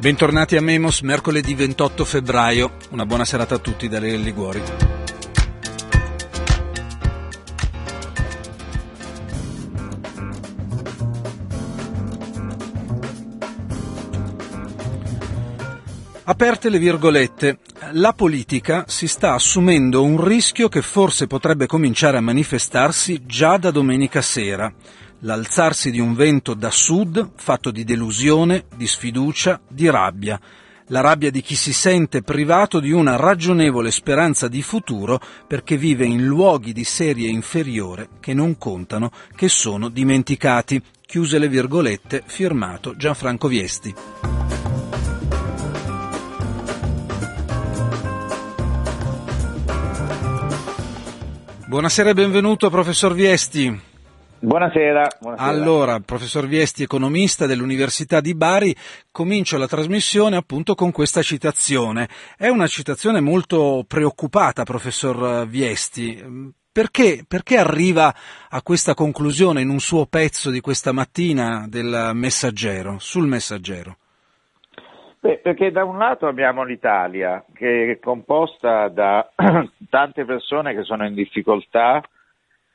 Bentornati a Memos, mercoledì 28 febbraio. Una buona serata a tutti da Lele Liguori. Aperte le virgolette, la politica si sta assumendo un rischio che forse potrebbe cominciare a manifestarsi già da domenica sera l'alzarsi di un vento da sud fatto di delusione, di sfiducia, di rabbia, la rabbia di chi si sente privato di una ragionevole speranza di futuro perché vive in luoghi di serie inferiore che non contano, che sono dimenticati. Chiuse le virgolette, firmato Gianfranco Viesti. Buonasera e benvenuto professor Viesti. Buonasera, buonasera, Allora, professor Viesti, economista dell'Università di Bari, comincio la trasmissione appunto con questa citazione. È una citazione molto preoccupata, professor Viesti. Perché, perché arriva a questa conclusione in un suo pezzo di questa mattina del Messaggero, sul Messaggero? Beh, perché da un lato abbiamo l'Italia, che è composta da tante persone che sono in difficoltà,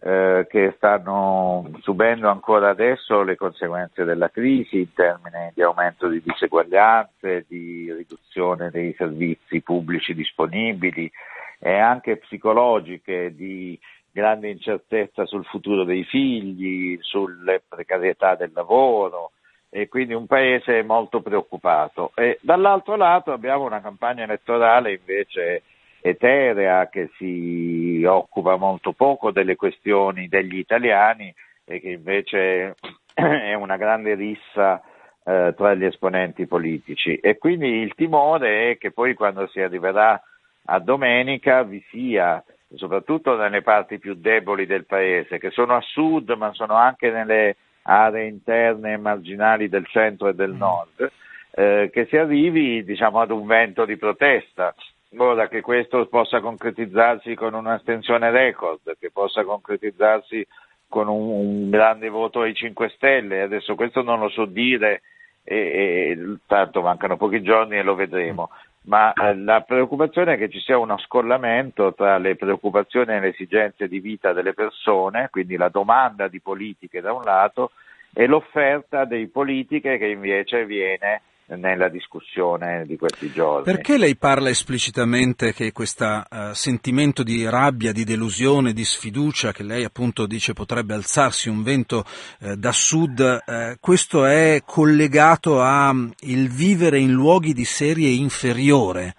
eh, che stanno subendo ancora adesso le conseguenze della crisi in termini di aumento di diseguaglianze, di riduzione dei servizi pubblici disponibili e anche psicologiche di grande incertezza sul futuro dei figli, sulle precarietà del lavoro e quindi un paese molto preoccupato. E dall'altro lato abbiamo una campagna elettorale invece eterea che si occupa molto poco delle questioni degli italiani e che invece è una grande rissa eh, tra gli esponenti politici. E quindi il timore è che poi quando si arriverà a domenica vi sia, soprattutto nelle parti più deboli del paese, che sono a sud ma sono anche nelle aree interne e marginali del centro e del mm. nord, eh, che si arrivi diciamo, ad un vento di protesta Ora che questo possa concretizzarsi con un'astensione record, che possa concretizzarsi con un, un grande voto ai 5 Stelle, adesso questo non lo so dire, e, e, tanto mancano pochi giorni e lo vedremo, ma eh, la preoccupazione è che ci sia uno scollamento tra le preoccupazioni e le esigenze di vita delle persone, quindi la domanda di politiche da un lato, e l'offerta di politiche che invece viene nella discussione di questi giorni. Perché lei parla esplicitamente che questo uh, sentimento di rabbia, di delusione, di sfiducia che lei appunto dice potrebbe alzarsi un vento uh, da sud, uh, questo è collegato al vivere in luoghi di serie inferiore?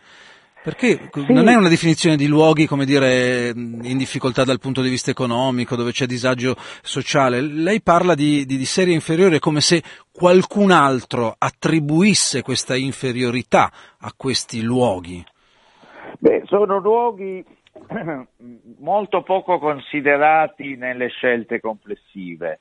Perché sì. non è una definizione di luoghi, come dire, in difficoltà dal punto di vista economico, dove c'è disagio sociale. Lei parla di, di, di serie inferiore come se qualcun altro attribuisse questa inferiorità a questi luoghi. Beh, sono luoghi molto poco considerati nelle scelte complessive.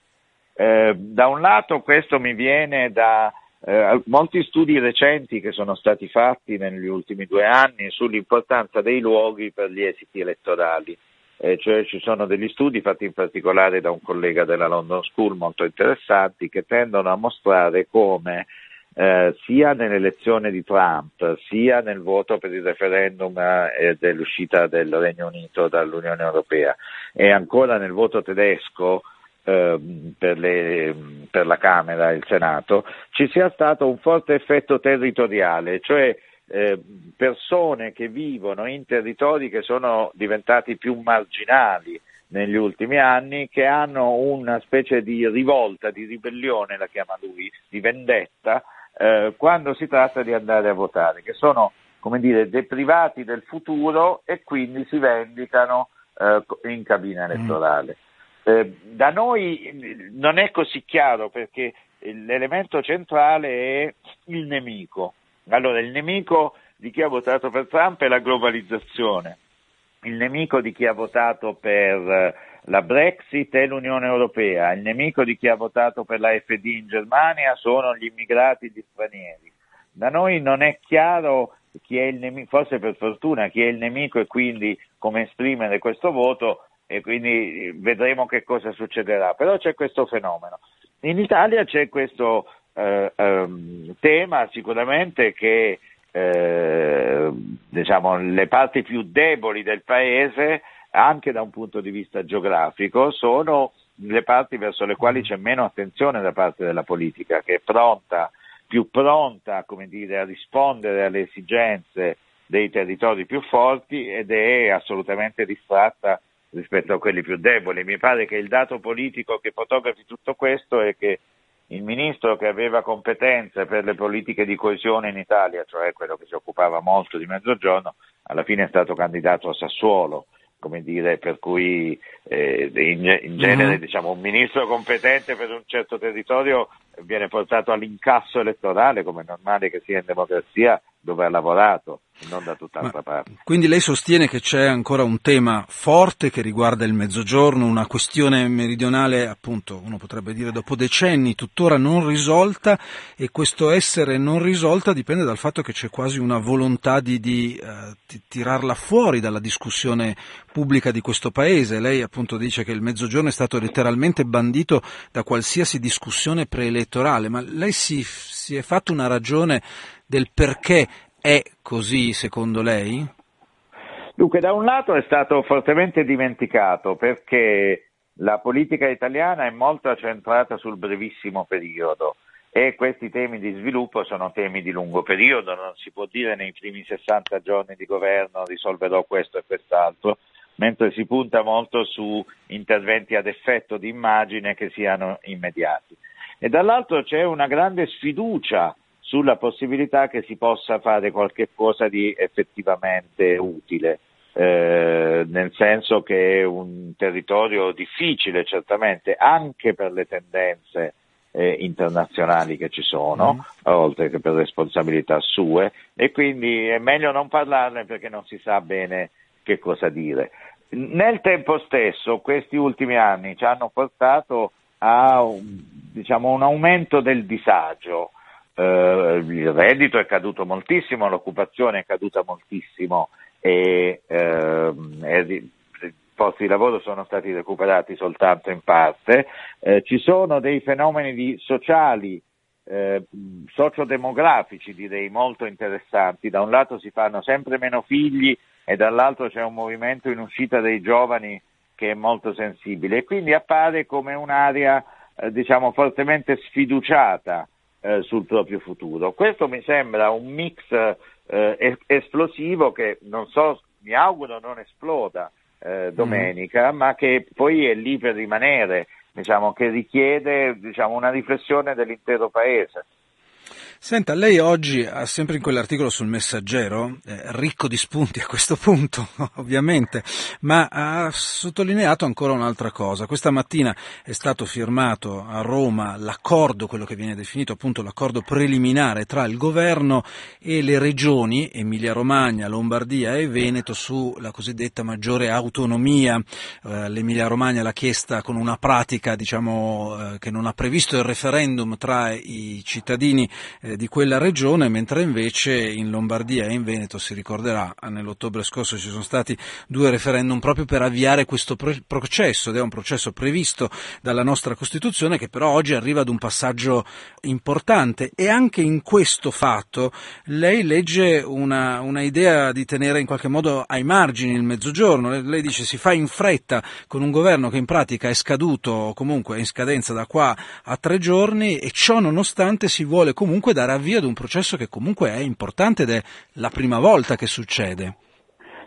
Eh, da un lato questo mi viene da eh, molti studi recenti che sono stati fatti negli ultimi due anni sull'importanza dei luoghi per gli esiti elettorali. Eh, cioè ci sono degli studi fatti in particolare da un collega della London School molto interessanti che tendono a mostrare come eh, sia nell'elezione di Trump sia nel voto per il referendum eh, dell'uscita del Regno Unito dall'Unione Europea e ancora nel voto tedesco per, le, per, la Camera e il Senato, ci sia stato un forte effetto territoriale, cioè eh, persone che vivono in territori che sono diventati più marginali negli ultimi anni, che hanno una specie di rivolta, di ribellione, la chiama lui, di vendetta, eh, quando si tratta di andare a votare, che sono come dire, deprivati del futuro e quindi si vendicano eh, in cabina elettorale. Mm. Eh, da noi non è così chiaro perché l'elemento centrale è il nemico. Allora, il nemico di chi ha votato per Trump è la globalizzazione, il nemico di chi ha votato per la Brexit è l'Unione Europea, il nemico di chi ha votato per la FD in Germania sono gli immigrati, gli stranieri. Da noi non è chiaro chi è il nemico, forse per fortuna chi è il nemico e quindi come esprimere questo voto e quindi vedremo che cosa succederà. Però c'è questo fenomeno. In Italia c'è questo eh, ehm, tema sicuramente che eh, diciamo, le parti più deboli del paese, anche da un punto di vista geografico, sono le parti verso le quali c'è meno attenzione da parte della politica, che è pronta, più pronta dire, a rispondere alle esigenze dei territori più forti ed è assolutamente distratta rispetto a quelli più deboli. Mi pare che il dato politico che fotografi tutto questo è che il ministro che aveva competenze per le politiche di coesione in Italia, cioè quello che si occupava molto di mezzogiorno, alla fine è stato candidato a Sassuolo, come dire, per cui eh, in, in, genere mm-hmm. diciamo, un ministro competente per un certo territorio viene portato all'incasso elettorale, come è normale che sia in democrazia, dove ha lavorato non da tutt'altra Ma, parte. Quindi lei sostiene che c'è ancora un tema forte che riguarda il mezzogiorno, una questione meridionale, appunto, uno potrebbe dire dopo decenni, tuttora non risolta e questo essere non risolta dipende dal fatto che c'è quasi una volontà di, di, uh, di tirarla fuori dalla discussione pubblica di questo paese. Lei appunto dice che il mezzogiorno è stato letteralmente bandito da qualsiasi discussione preelettorale, ma lei si, si è fatto una ragione del perché è così secondo lei? Dunque, da un lato è stato fortemente dimenticato perché la politica italiana è molto accentrata sul brevissimo periodo e questi temi di sviluppo sono temi di lungo periodo, non si può dire nei primi 60 giorni di governo risolverò questo e quest'altro, mentre si punta molto su interventi ad effetto di immagine che siano immediati. E dall'altro c'è una grande sfiducia sulla possibilità che si possa fare qualche cosa di effettivamente utile. Eh, nel senso che è un territorio difficile certamente anche per le tendenze eh, internazionali che ci sono, mm. oltre che per responsabilità sue, e quindi è meglio non parlarne perché non si sa bene che cosa dire. Nel tempo stesso questi ultimi anni ci hanno portato a diciamo, un aumento del disagio, eh, il reddito è caduto moltissimo, l'occupazione è caduta moltissimo e, eh, i posti di lavoro sono stati recuperati soltanto in parte. Eh, ci sono dei fenomeni di sociali, eh, sociodemografici direi molto interessanti. Da un lato si fanno sempre meno figli e dall'altro c'è un movimento in uscita dei giovani che è molto sensibile e quindi appare come un'area eh, diciamo fortemente sfiduciata eh, sul proprio futuro. Questo mi sembra un mix eh, esplosivo che non so, mi auguro non esploda eh, domenica, mm. ma che poi è lì per rimanere, diciamo, che richiede diciamo, una riflessione dell'intero Paese. Senta, lei oggi ha sempre in quell'articolo sul messaggero, eh, ricco di spunti a questo punto, ovviamente, ma ha sottolineato ancora un'altra cosa. Questa mattina è stato firmato a Roma l'accordo, quello che viene definito appunto l'accordo preliminare tra il governo e le regioni, Emilia Romagna, Lombardia e Veneto, sulla cosiddetta maggiore autonomia. Eh, L'Emilia Romagna l'ha chiesta con una pratica, diciamo, eh, che non ha previsto il referendum tra i cittadini eh, di quella regione, mentre invece in Lombardia e in Veneto si ricorderà nell'ottobre scorso ci sono stati due referendum proprio per avviare questo processo ed è un processo previsto dalla nostra Costituzione che però oggi arriva ad un passaggio importante. E anche in questo fatto lei legge una, una idea di tenere in qualche modo ai margini il mezzogiorno, lei dice si fa in fretta con un governo che in pratica è scaduto comunque è in scadenza da qua a tre giorni e ciò nonostante si vuole comunque dare avvio ad un processo che comunque è importante ed è la prima volta che succede.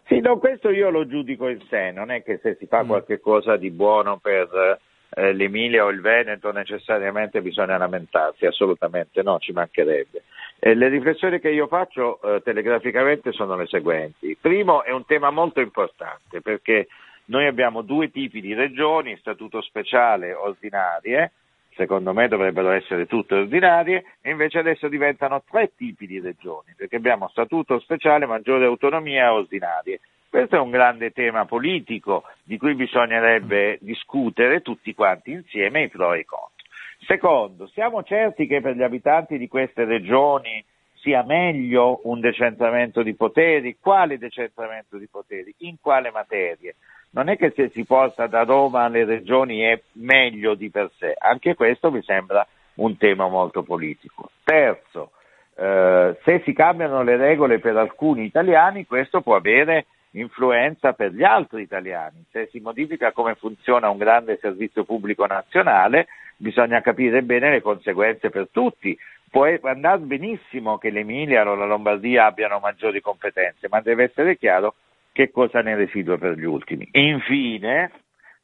Sì, no, questo io lo giudico in sé, non è che se si fa mm. qualche cosa di buono per eh, l'Emilia o il Veneto necessariamente bisogna lamentarsi, assolutamente no, ci mancherebbe. Eh, le riflessioni che io faccio eh, telegraficamente sono le seguenti. Primo, è un tema molto importante perché noi abbiamo due tipi di regioni, statuto speciale ordinarie, secondo me dovrebbero essere tutte ordinarie, e invece adesso diventano tre tipi di regioni, perché abbiamo statuto speciale, maggiore autonomia ordinarie. Questo è un grande tema politico di cui bisognerebbe discutere tutti quanti insieme i pro e i contro. Secondo, siamo certi che per gli abitanti di queste regioni sia meglio un decentramento di poteri? Quale decentramento di poteri? In quale materie? Non è che se si porta da Roma alle regioni è meglio di per sé, anche questo mi sembra un tema molto politico. Terzo, eh, se si cambiano le regole per alcuni italiani, questo può avere influenza per gli altri italiani. Se si modifica come funziona un grande servizio pubblico nazionale, bisogna capire bene le conseguenze per tutti. Può andare benissimo che l'Emilia o la Lombardia abbiano maggiori competenze, ma deve essere chiaro che cosa ne residua per gli ultimi. Infine,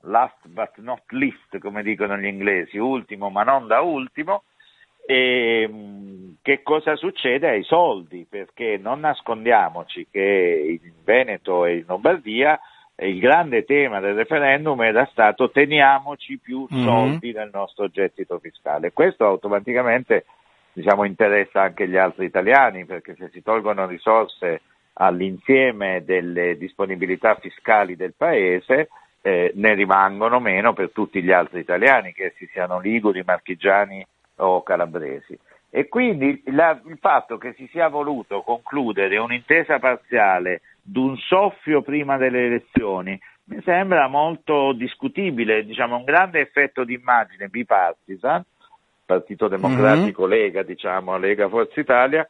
last but not least, come dicono gli inglesi, ultimo ma non da ultimo, e, ehm, che cosa succede ai soldi? Perché non nascondiamoci che in Veneto e in Lombardia il grande tema del referendum era stato teniamoci più mhm. soldi mm-hmm. nel nostro gettito fiscale. Questo automaticamente diciamo, interessa anche gli altri italiani perché se si tolgono risorse all'insieme delle disponibilità fiscali del Paese eh, ne rimangono meno per tutti gli altri italiani, che si siano liguri, marchigiani o calabresi. E quindi la, il fatto che si sia voluto concludere un'intesa parziale d'un soffio prima delle elezioni mi sembra molto discutibile, diciamo un grande effetto di immagine bipartisan, Partito Democratico, mm-hmm. Lega, diciamo, Lega Forza Italia,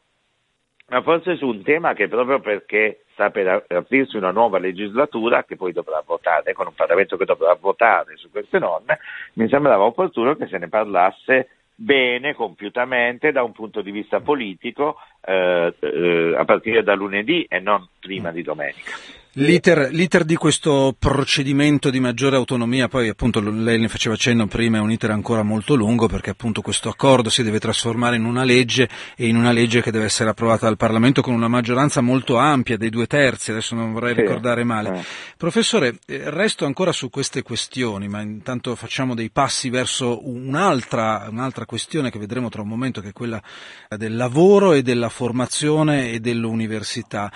ma forse su un tema che proprio perché sta per aprirsi una nuova legislatura che poi dovrà votare, con un Parlamento che dovrà votare su queste norme, mi sembrava opportuno che se ne parlasse bene, compiutamente, da un punto di vista politico, eh, eh, a partire da lunedì e non prima di domenica. L'iter, l'iter, di questo procedimento di maggiore autonomia, poi appunto lei ne faceva cenno prima, è un iter ancora molto lungo perché appunto questo accordo si deve trasformare in una legge e in una legge che deve essere approvata dal Parlamento con una maggioranza molto ampia dei due terzi, adesso non vorrei sì, ricordare male. Eh. Professore, eh, resto ancora su queste questioni, ma intanto facciamo dei passi verso un'altra, un'altra questione che vedremo tra un momento che è quella del lavoro e della formazione e dell'università.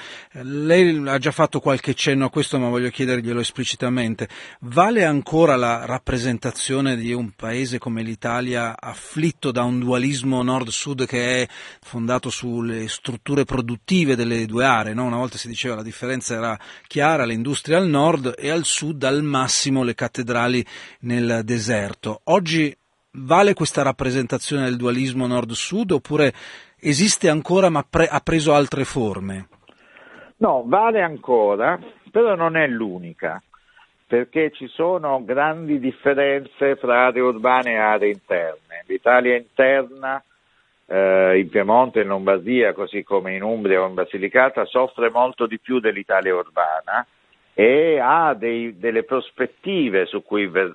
Lei ha già fatto qualche qualche cenno a questo, ma voglio chiederglielo esplicitamente. Vale ancora la rappresentazione di un paese come l'Italia afflitto da un dualismo nord-sud che è fondato sulle strutture produttive delle due aree? No? Una volta si diceva la differenza era chiara, le industrie al nord e al sud al massimo le cattedrali nel deserto. Oggi vale questa rappresentazione del dualismo nord-sud oppure esiste ancora ma pre- ha preso altre forme? No, vale ancora, però non è l'unica, perché ci sono grandi differenze fra aree urbane e aree interne. L'Italia interna, eh, in Piemonte in Lombardia, così come in Umbria o in Basilicata, soffre molto di più dell'Italia urbana e ha dei, delle prospettive su cui ver-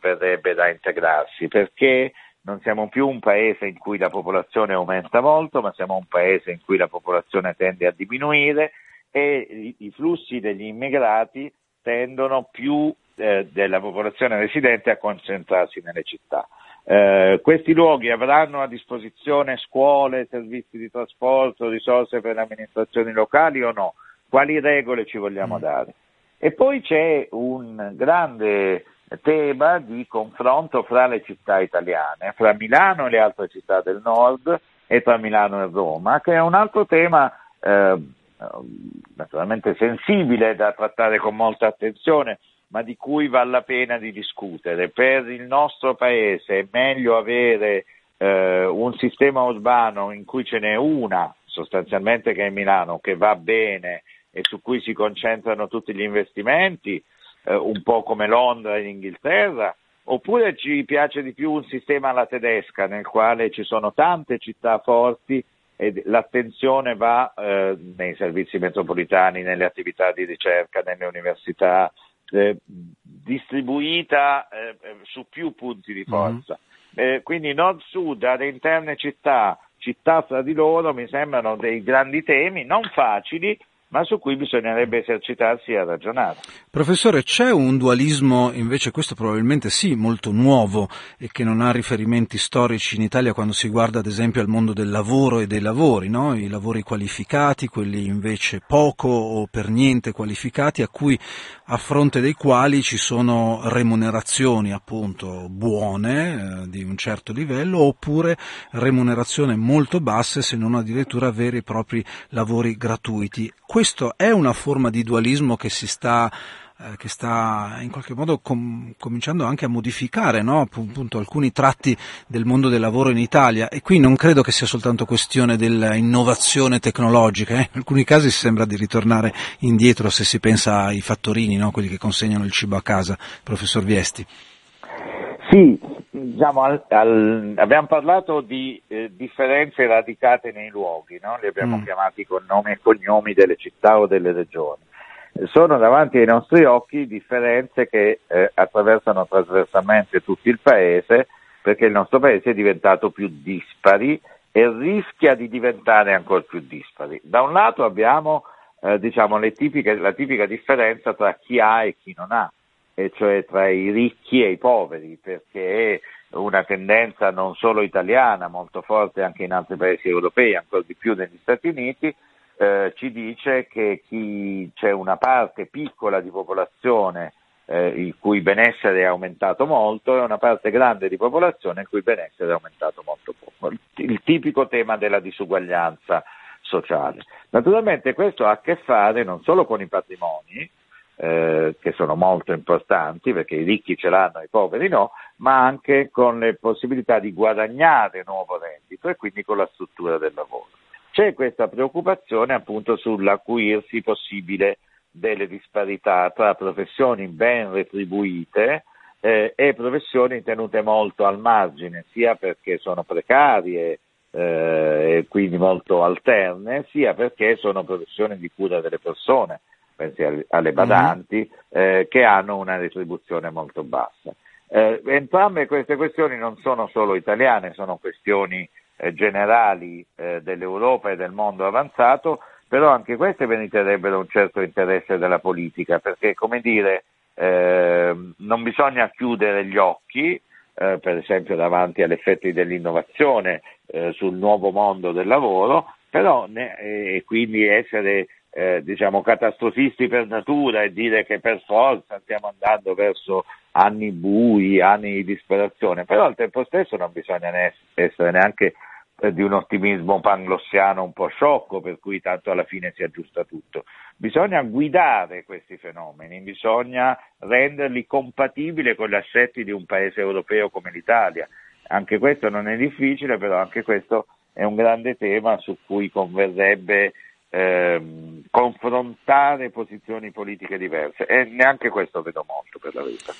verrebbe da integrarsi, perché non siamo più un paese in cui la popolazione aumenta molto, ma siamo un paese in cui la popolazione tende a diminuire e i, flussi degli immigrati tendono più eh, della popolazione residente a concentrarsi nelle città. Eh, questi luoghi avranno a disposizione scuole, servizi di trasporto, risorse per le amministrazioni locali o no? Quali regole ci vogliamo mm. dare? E poi c'è un grande tema di confronto fra le città italiane, fra Milano e le altre città del nord e tra Milano e Roma, che è un altro tema eh, naturalmente sensibile da trattare con molta attenzione, ma di cui vale la pena di discutere. Per il nostro Paese è meglio avere eh, un sistema urbano in cui ce n'è una, sostanzialmente che è Milano, che va bene e su cui si concentrano tutti gli investimenti, eh, un po' come Londra in Inghilterra, oppure ci piace di più un sistema alla tedesca nel quale ci sono tante città forti e l'attenzione va eh, nei servizi metropolitani, nelle attività di ricerca, nelle università, eh, distribuita eh, su più punti di forza. Mm-hmm. quindi nord-sud, aree interne città, città fra di loro mi sembrano dei grandi temi, non facili, ma su cui bisognerebbe esercitarsi a ragionare. Professore, c'è un dualismo invece, questo probabilmente sì, molto nuovo e che non ha riferimenti storici in Italia quando si guarda ad esempio al mondo del lavoro e dei lavori, no? i lavori qualificati, quelli invece poco o per niente qualificati, a cui a fronte dei quali ci sono remunerazioni appunto buone eh, di un certo livello oppure remunerazioni molto basse se non addirittura veri e propri lavori gratuiti. Questo è una forma di dualismo che si sta eh, che sta in qualche modo com- cominciando anche a modificare no? appunto alcuni tratti del mondo del lavoro in Italia e qui non credo che sia soltanto questione dell'innovazione tecnologica, eh? in alcuni casi si sembra di ritornare indietro se si pensa ai fattorini, no? quelli che consegnano il cibo a casa, professor Viesti. Sì, diciamo, al, al, abbiamo parlato di eh, differenze radicate nei luoghi, no? li abbiamo mm. chiamati con nomi e cognomi delle città o delle regioni. Sono davanti ai nostri occhi differenze che eh, attraversano trasversalmente tutto il paese perché il nostro paese è diventato più dispari e rischia di diventare ancora più dispari. Da un lato abbiamo eh, diciamo, tipiche, la tipica differenza tra chi ha e chi non ha e cioè tra i ricchi e i poveri, perché è una tendenza non solo italiana, molto forte anche in altri paesi europei, ancora di più negli Stati Uniti, eh, ci dice che chi, c'è una parte piccola di popolazione eh, il cui benessere è aumentato molto e una parte grande di popolazione il cui benessere è aumentato molto poco. Il, il tipico tema della disuguaglianza sociale. Naturalmente questo ha a che fare non solo con i patrimoni, eh, che sono molto importanti perché i ricchi ce l'hanno e i poveri no, ma anche con le possibilità di guadagnare nuovo reddito e quindi con la struttura del lavoro. C'è questa preoccupazione appunto sull'acuirsi possibile delle disparità tra professioni ben retribuite eh, e professioni tenute molto al margine, sia perché sono precarie eh, e quindi molto alterne, sia perché sono professioni di cura delle persone pensi alle badanti, mm-hmm. eh, che hanno una retribuzione molto bassa. Eh, entrambe queste questioni non sono solo italiane, sono questioni eh, generali eh, dell'Europa e del mondo avanzato, però anche queste meriterebbero un certo interesse della politica, perché come dire, ehm, non bisogna chiudere gli occhi, eh, per esempio davanti agli effetti dell'innovazione eh, sul nuovo mondo del lavoro, però ne, e quindi essere eh, diciamo, catastrofisti per natura e dire che per forza stiamo andando verso anni bui, anni di disperazione, però al tempo stesso non bisogna essere neanche eh, di un ottimismo panglossiano un po' sciocco per cui tanto alla fine si aggiusta tutto. Bisogna guidare questi fenomeni, bisogna renderli compatibili con gli assetti di un paese europeo come l'Italia. Anche questo non è difficile, però anche questo è un grande tema su cui converrebbe ehm, confrontare posizioni politiche diverse e neanche questo vedo molto per la verità.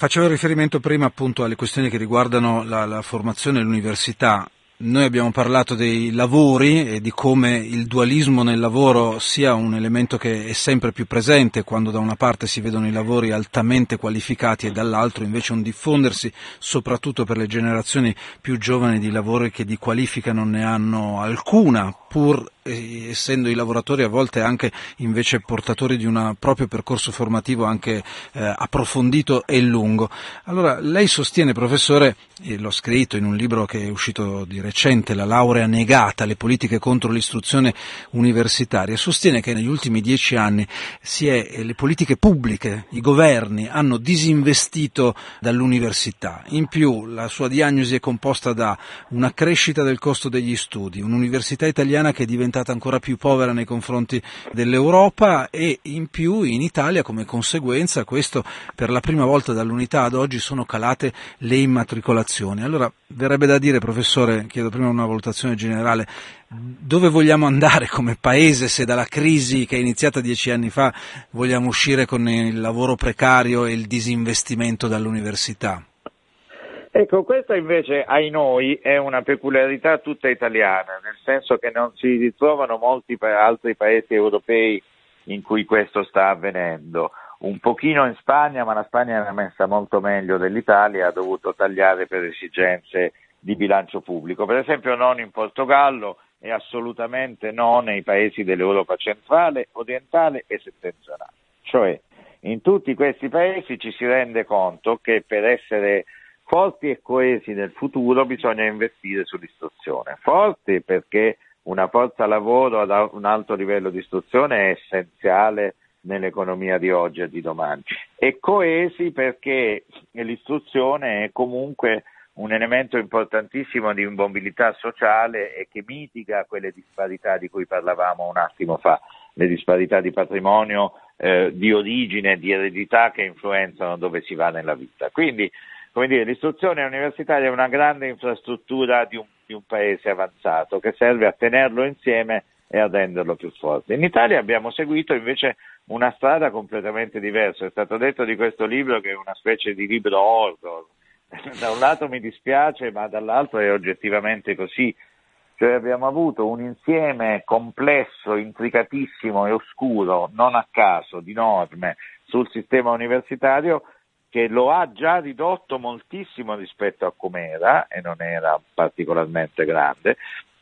Facevo riferimento prima appunto alle questioni che riguardano la, la formazione e l'università. Noi abbiamo parlato dei lavori e di come il dualismo nel lavoro sia un elemento che è sempre più presente quando da una parte si vedono i lavori altamente qualificati e dall'altro invece un diffondersi soprattutto per le generazioni più giovani di lavori che di qualifica non ne hanno alcuna pur essendo i lavoratori a volte anche invece portatori di un proprio percorso formativo anche eh, approfondito e lungo. Allora, lei sostiene, professore, e l'ho scritto in un libro che è uscito di recente, La laurea negata, le politiche contro l'istruzione universitaria, sostiene che negli ultimi dieci anni è, le politiche pubbliche, i governi hanno disinvestito dall'università. In più, la sua diagnosi è composta da una crescita del costo degli studi, un'università italiana che è diventata ancora più povera nei confronti dell'Europa e in più in Italia come conseguenza questo per la prima volta dall'unità ad oggi sono calate le immatricolazioni. Allora verrebbe da dire, professore, chiedo prima una valutazione generale, dove vogliamo andare come paese se dalla crisi che è iniziata dieci anni fa vogliamo uscire con il lavoro precario e il disinvestimento dall'università? Ecco, questa invece, ai noi, è una peculiarità tutta italiana, nel senso che non si ritrovano molti altri paesi europei in cui questo sta avvenendo. Un pochino in Spagna, ma la Spagna è messa molto meglio dell'Italia, ha dovuto tagliare per esigenze di bilancio pubblico. Per esempio non in Portogallo e assolutamente no nei paesi dell'Europa centrale, orientale e settentrionale. Cioè, in tutti questi paesi ci si rende conto che per essere forti e coesi nel futuro bisogna investire sull'istruzione. Forti perché una forza lavoro ad un alto livello di istruzione è essenziale nell'economia di oggi e di domani. E coesi perché l'istruzione è comunque un elemento importantissimo di mobilità sociale e che mitiga quelle disparità di cui parlavamo un attimo fa, le disparità di patrimonio eh, di origine, di eredità che influenzano dove si va nella vita. Quindi, come dire, l'istruzione universitaria è una grande infrastruttura di un, di un paese avanzato che serve a tenerlo insieme e a renderlo più forte. In Italia abbiamo seguito invece una strada completamente diversa. È stato detto di questo libro che è una specie di libro horror. Da un lato mi dispiace, ma dall'altro è oggettivamente così. Cioè abbiamo avuto un insieme complesso, intricatissimo e oscuro, non a caso, di norme sul sistema universitario che lo ha già ridotto moltissimo rispetto a com'era e non era particolarmente grande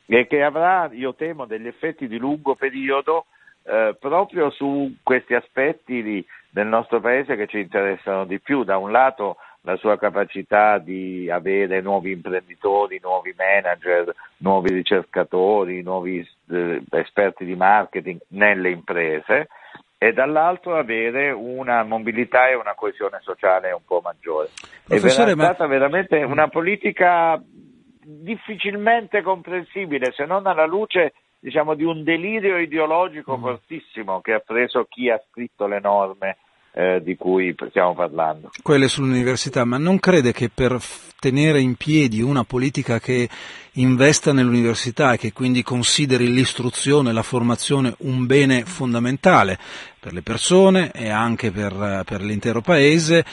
e che avrà, io temo, degli effetti di lungo periodo eh, proprio su questi aspetti di, del nostro paese che ci interessano di più. Da un lato la sua capacità di avere nuovi imprenditori, nuovi manager, nuovi ricercatori, nuovi eh, esperti di marketing nelle imprese e dall'altro avere una mobilità e una coesione sociale un po' maggiore. Professore, è stata ma... veramente una politica difficilmente comprensibile se non alla luce diciamo, di un delirio ideologico mm. fortissimo che ha preso chi ha scritto le norme eh, di cui stiamo parlando. Quelle sull'università, ma non crede che per tenere in piedi una politica che investa nell'università e che quindi consideri l'istruzione, la formazione un bene fondamentale per le persone e anche per, per, l'intero paese,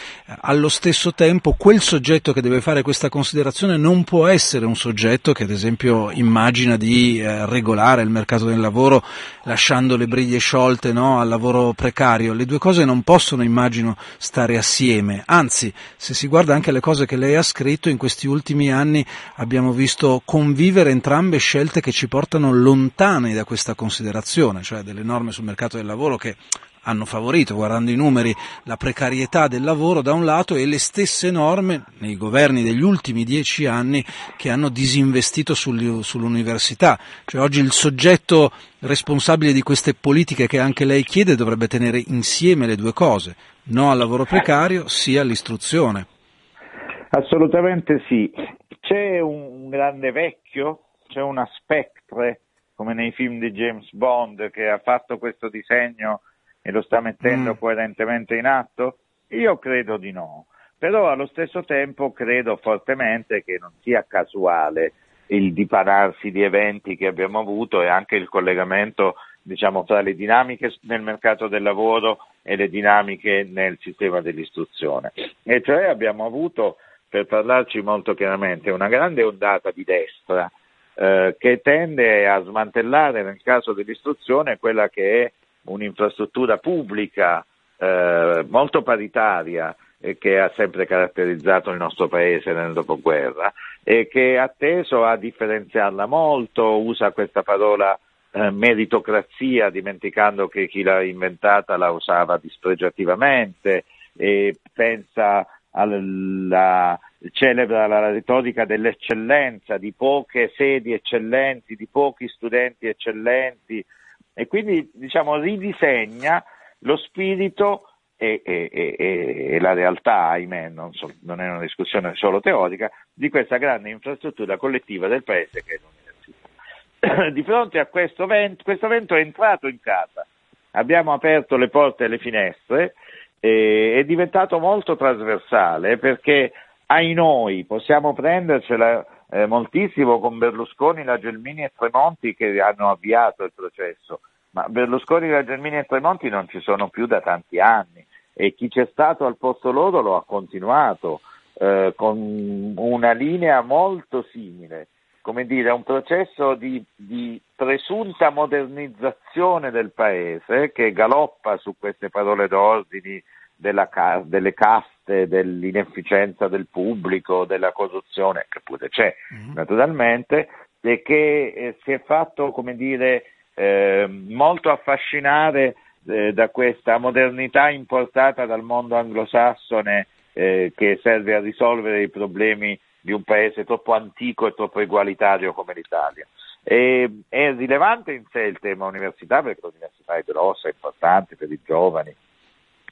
allo stesso tempo quel soggetto che deve fare questa considerazione non può essere un soggetto che ad esempio immagina di eh, regolare il mercato del lavoro lasciando le briglie sciolte no, al lavoro precario. Le due cose non possono, immagino, stare assieme. Anzi, se si guarda anche le cose che lei ha scritto, in questi ultimi anni abbiamo visto convivere entrambe scelte che ci portano lontane da questa considerazione, cioè delle norme sul mercato del lavoro che hanno favorito, guardando i numeri, la precarietà del lavoro da un lato e le stesse norme nei governi degli ultimi dieci anni che hanno disinvestito sull'università. Cioè oggi il soggetto responsabile di queste politiche che anche lei chiede dovrebbe tenere insieme le due cose, no al lavoro precario, sia all'istruzione. Assolutamente sì. C'è un grande vecchio, c'è una spectre, come nei film di James Bond, che ha fatto questo disegno e lo sta mettendo mm. coerentemente in atto? Io credo di no, però allo stesso tempo credo fortemente che non sia casuale il dipanarsi di eventi che abbiamo avuto e anche il collegamento diciamo, tra le dinamiche nel mercato del lavoro e le dinamiche nel sistema dell'istruzione. E cioè abbiamo avuto, per parlarci molto chiaramente, una grande ondata di destra eh, che tende a smantellare nel caso dell'istruzione quella che è un'infrastruttura pubblica eh, molto paritaria eh, che ha sempre caratterizzato il nostro paese nel dopoguerra e che ha teso a differenziarla molto, usa questa parola eh, meritocrazia dimenticando che chi l'ha inventata la usava dispregiativamente e pensa alla celebra la retorica dell'eccellenza, di poche sedi eccellenti, di pochi studenti eccellenti, e quindi diciamo, ridisegna lo spirito e, e, e, e, la realtà, ahimè, non, so, non, è una discussione solo teorica, di questa grande infrastruttura collettiva del paese che è l'università. Di fronte a questo vento, questo vento è entrato in casa, abbiamo aperto le porte e le finestre, e è diventato molto trasversale perché ai noi possiamo prendercela eh, moltissimo con Berlusconi, la Gelmini e Tremonti che hanno avviato il processo, ma Berlusconi, la Gelmini e Tremonti non ci sono più da tanti anni e chi c'è stato al posto loro lo ha continuato eh, con una linea molto simile, come dire, un processo di, di presunta modernizzazione del paese che galoppa su queste parole d'ordine della, delle caste, dell'inefficienza del pubblico, della corruzione, che pure c'è mm-hmm. naturalmente, e che eh, si è fatto, come dire, eh, molto affascinare eh, da questa modernità importata dal mondo anglosassone eh, che serve a risolvere i problemi di un paese troppo antico e troppo egualitario come l'Italia. E, è rilevante in sé il tema università perché l'università è grossa, è importante per i giovani,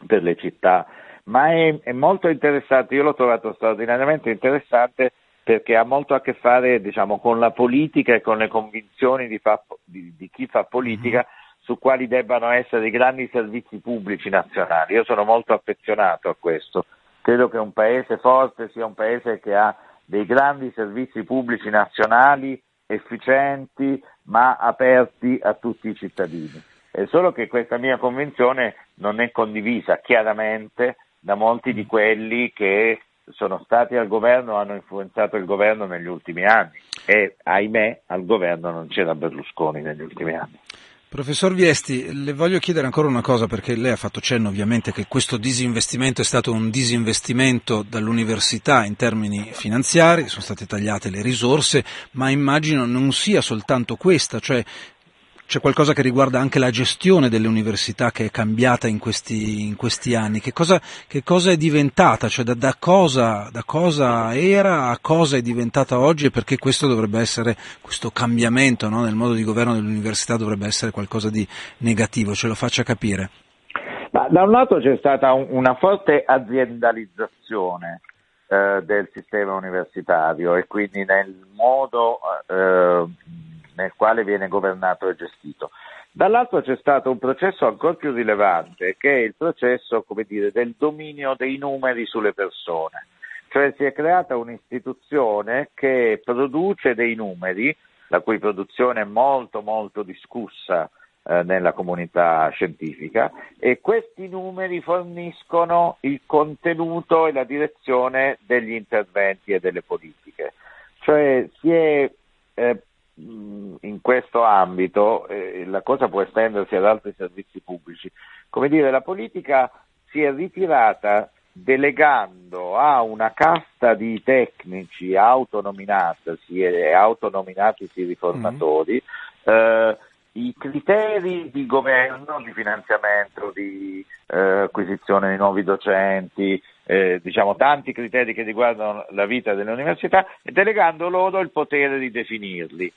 per le città, ma è, è, molto interessante, io l'ho trovato straordinariamente interessante perché ha molto a che fare diciamo, con la politica e con le convinzioni di, fa, di, di chi fa politica, mm-hmm. su quali debbano essere i grandi servizi pubblici nazionali. Io sono molto affezionato a questo. Credo che un paese forte sia un paese che ha dei grandi servizi pubblici nazionali efficienti ma aperti a tutti i cittadini. È solo che questa mia convinzione non è condivisa chiaramente da molti di quelli che sono stati al governo, hanno influenzato il governo negli ultimi anni e ahimè al governo non c'era Berlusconi negli ultimi anni. Professor Viesti, le voglio chiedere ancora una cosa perché lei ha fatto cenno ovviamente che questo disinvestimento è stato un disinvestimento dall'università in termini finanziari, sono state tagliate le risorse, ma immagino non sia soltanto questa, cioè c'è qualcosa che riguarda anche la gestione delle università che è cambiata in questi, in questi anni. Che cosa, che cosa, è diventata? Cioè da, da, cosa, da, cosa, era a cosa è diventata oggi e perché questo dovrebbe essere, questo cambiamento no, nel modo di governo dell'università dovrebbe essere qualcosa di negativo? Ce lo faccia capire. Ma da un lato c'è stata un, una forte aziendalizzazione eh, del sistema universitario e quindi nel modo eh, nel quale viene governato e gestito. Dall'altro c'è stato un processo ancora più rilevante che è il processo dire, del dominio dei numeri sulle persone, cioè si è creata un'istituzione che produce dei numeri, la cui produzione è molto molto discussa eh, nella comunità scientifica e questi numeri forniscono il contenuto e la direzione degli interventi e delle politiche. Cioè si è eh, in questo ambito eh, la cosa può estendersi ad altri servizi pubblici. Come dire, la politica si è ritirata delegando a una casta di tecnici autonominatisi e autonominatisi riformatori mm-hmm. eh, i criteri di governo, di finanziamento, di eh, acquisizione di nuovi docenti, eh, diciamo tanti criteri che riguardano la vita delle università e delegando loro il potere di definirli.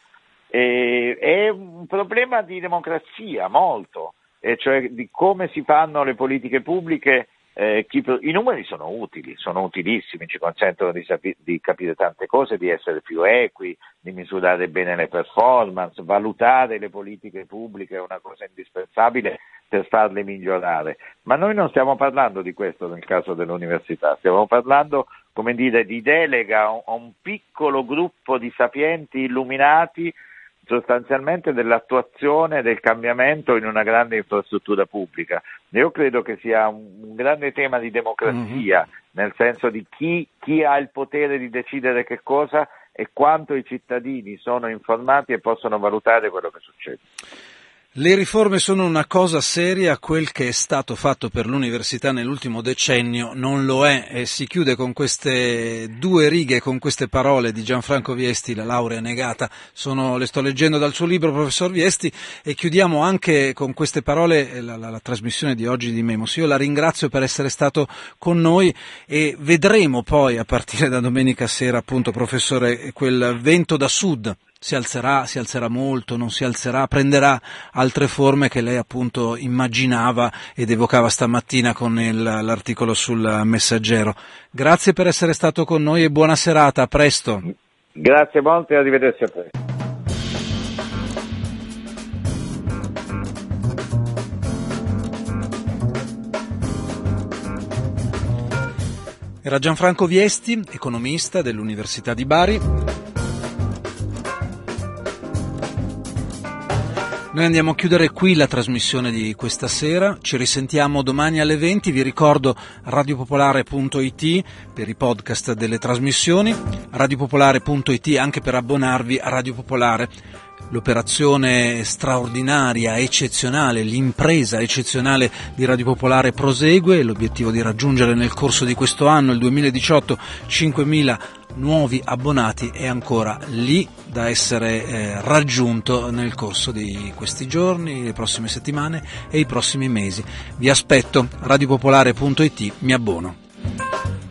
E, è un problema di democrazia molto, cioè di come si fanno le politiche pubbliche eh, chi, I numeri sono utili, sono utilissimi, ci consentono di, sapi, di, capire tante cose, di essere più equi, di misurare bene le performance, valutare le politiche pubbliche è una cosa indispensabile per farle migliorare. Ma noi non stiamo parlando di questo nel caso dell'università, stiamo parlando, come dire, di delega a un piccolo gruppo di sapienti illuminati sostanzialmente dell'attuazione del cambiamento in una grande infrastruttura pubblica. Io credo che sia un, grande tema di democrazia, mm-hmm. nel senso di chi, chi ha il potere di decidere che cosa e quanto i cittadini sono informati e possono valutare quello che succede. Le riforme sono una cosa seria, quel che è stato fatto per l'università nell'ultimo decennio non lo è e si chiude con queste due righe, con queste parole di Gianfranco Viesti, la laurea negata, Sono, le sto leggendo dal suo libro, professor Viesti, e chiudiamo anche con queste parole la, la, la trasmissione di oggi di Memos. Io la ringrazio per essere stato con noi e vedremo poi a partire da domenica sera, appunto, professore, quel vento da sud si alzerà, si alzerà molto, non si alzerà, prenderà altre forme che lei appunto immaginava ed evocava stamattina con il, l'articolo sul messaggero. Grazie per essere stato con noi e buona serata, a presto. Grazie molte e arrivederci a presto. Era Gianfranco Viesti, economista dell'Università di Bari. Noi andiamo a chiudere qui la trasmissione di questa sera, ci risentiamo domani alle 20, vi ricordo radiopopolare.it per i podcast delle trasmissioni, radiopopolare.it anche per abbonarvi a Radio Popolare. L'operazione straordinaria, eccezionale, l'impresa eccezionale di Radio Popolare prosegue, l'obiettivo di raggiungere nel corso di questo anno, il 2018, 5.000 nuovi abbonati è ancora lì da essere eh, raggiunto nel corso di questi giorni, le prossime settimane e i prossimi mesi. Vi aspetto, radiopopolare.it, mi abbono.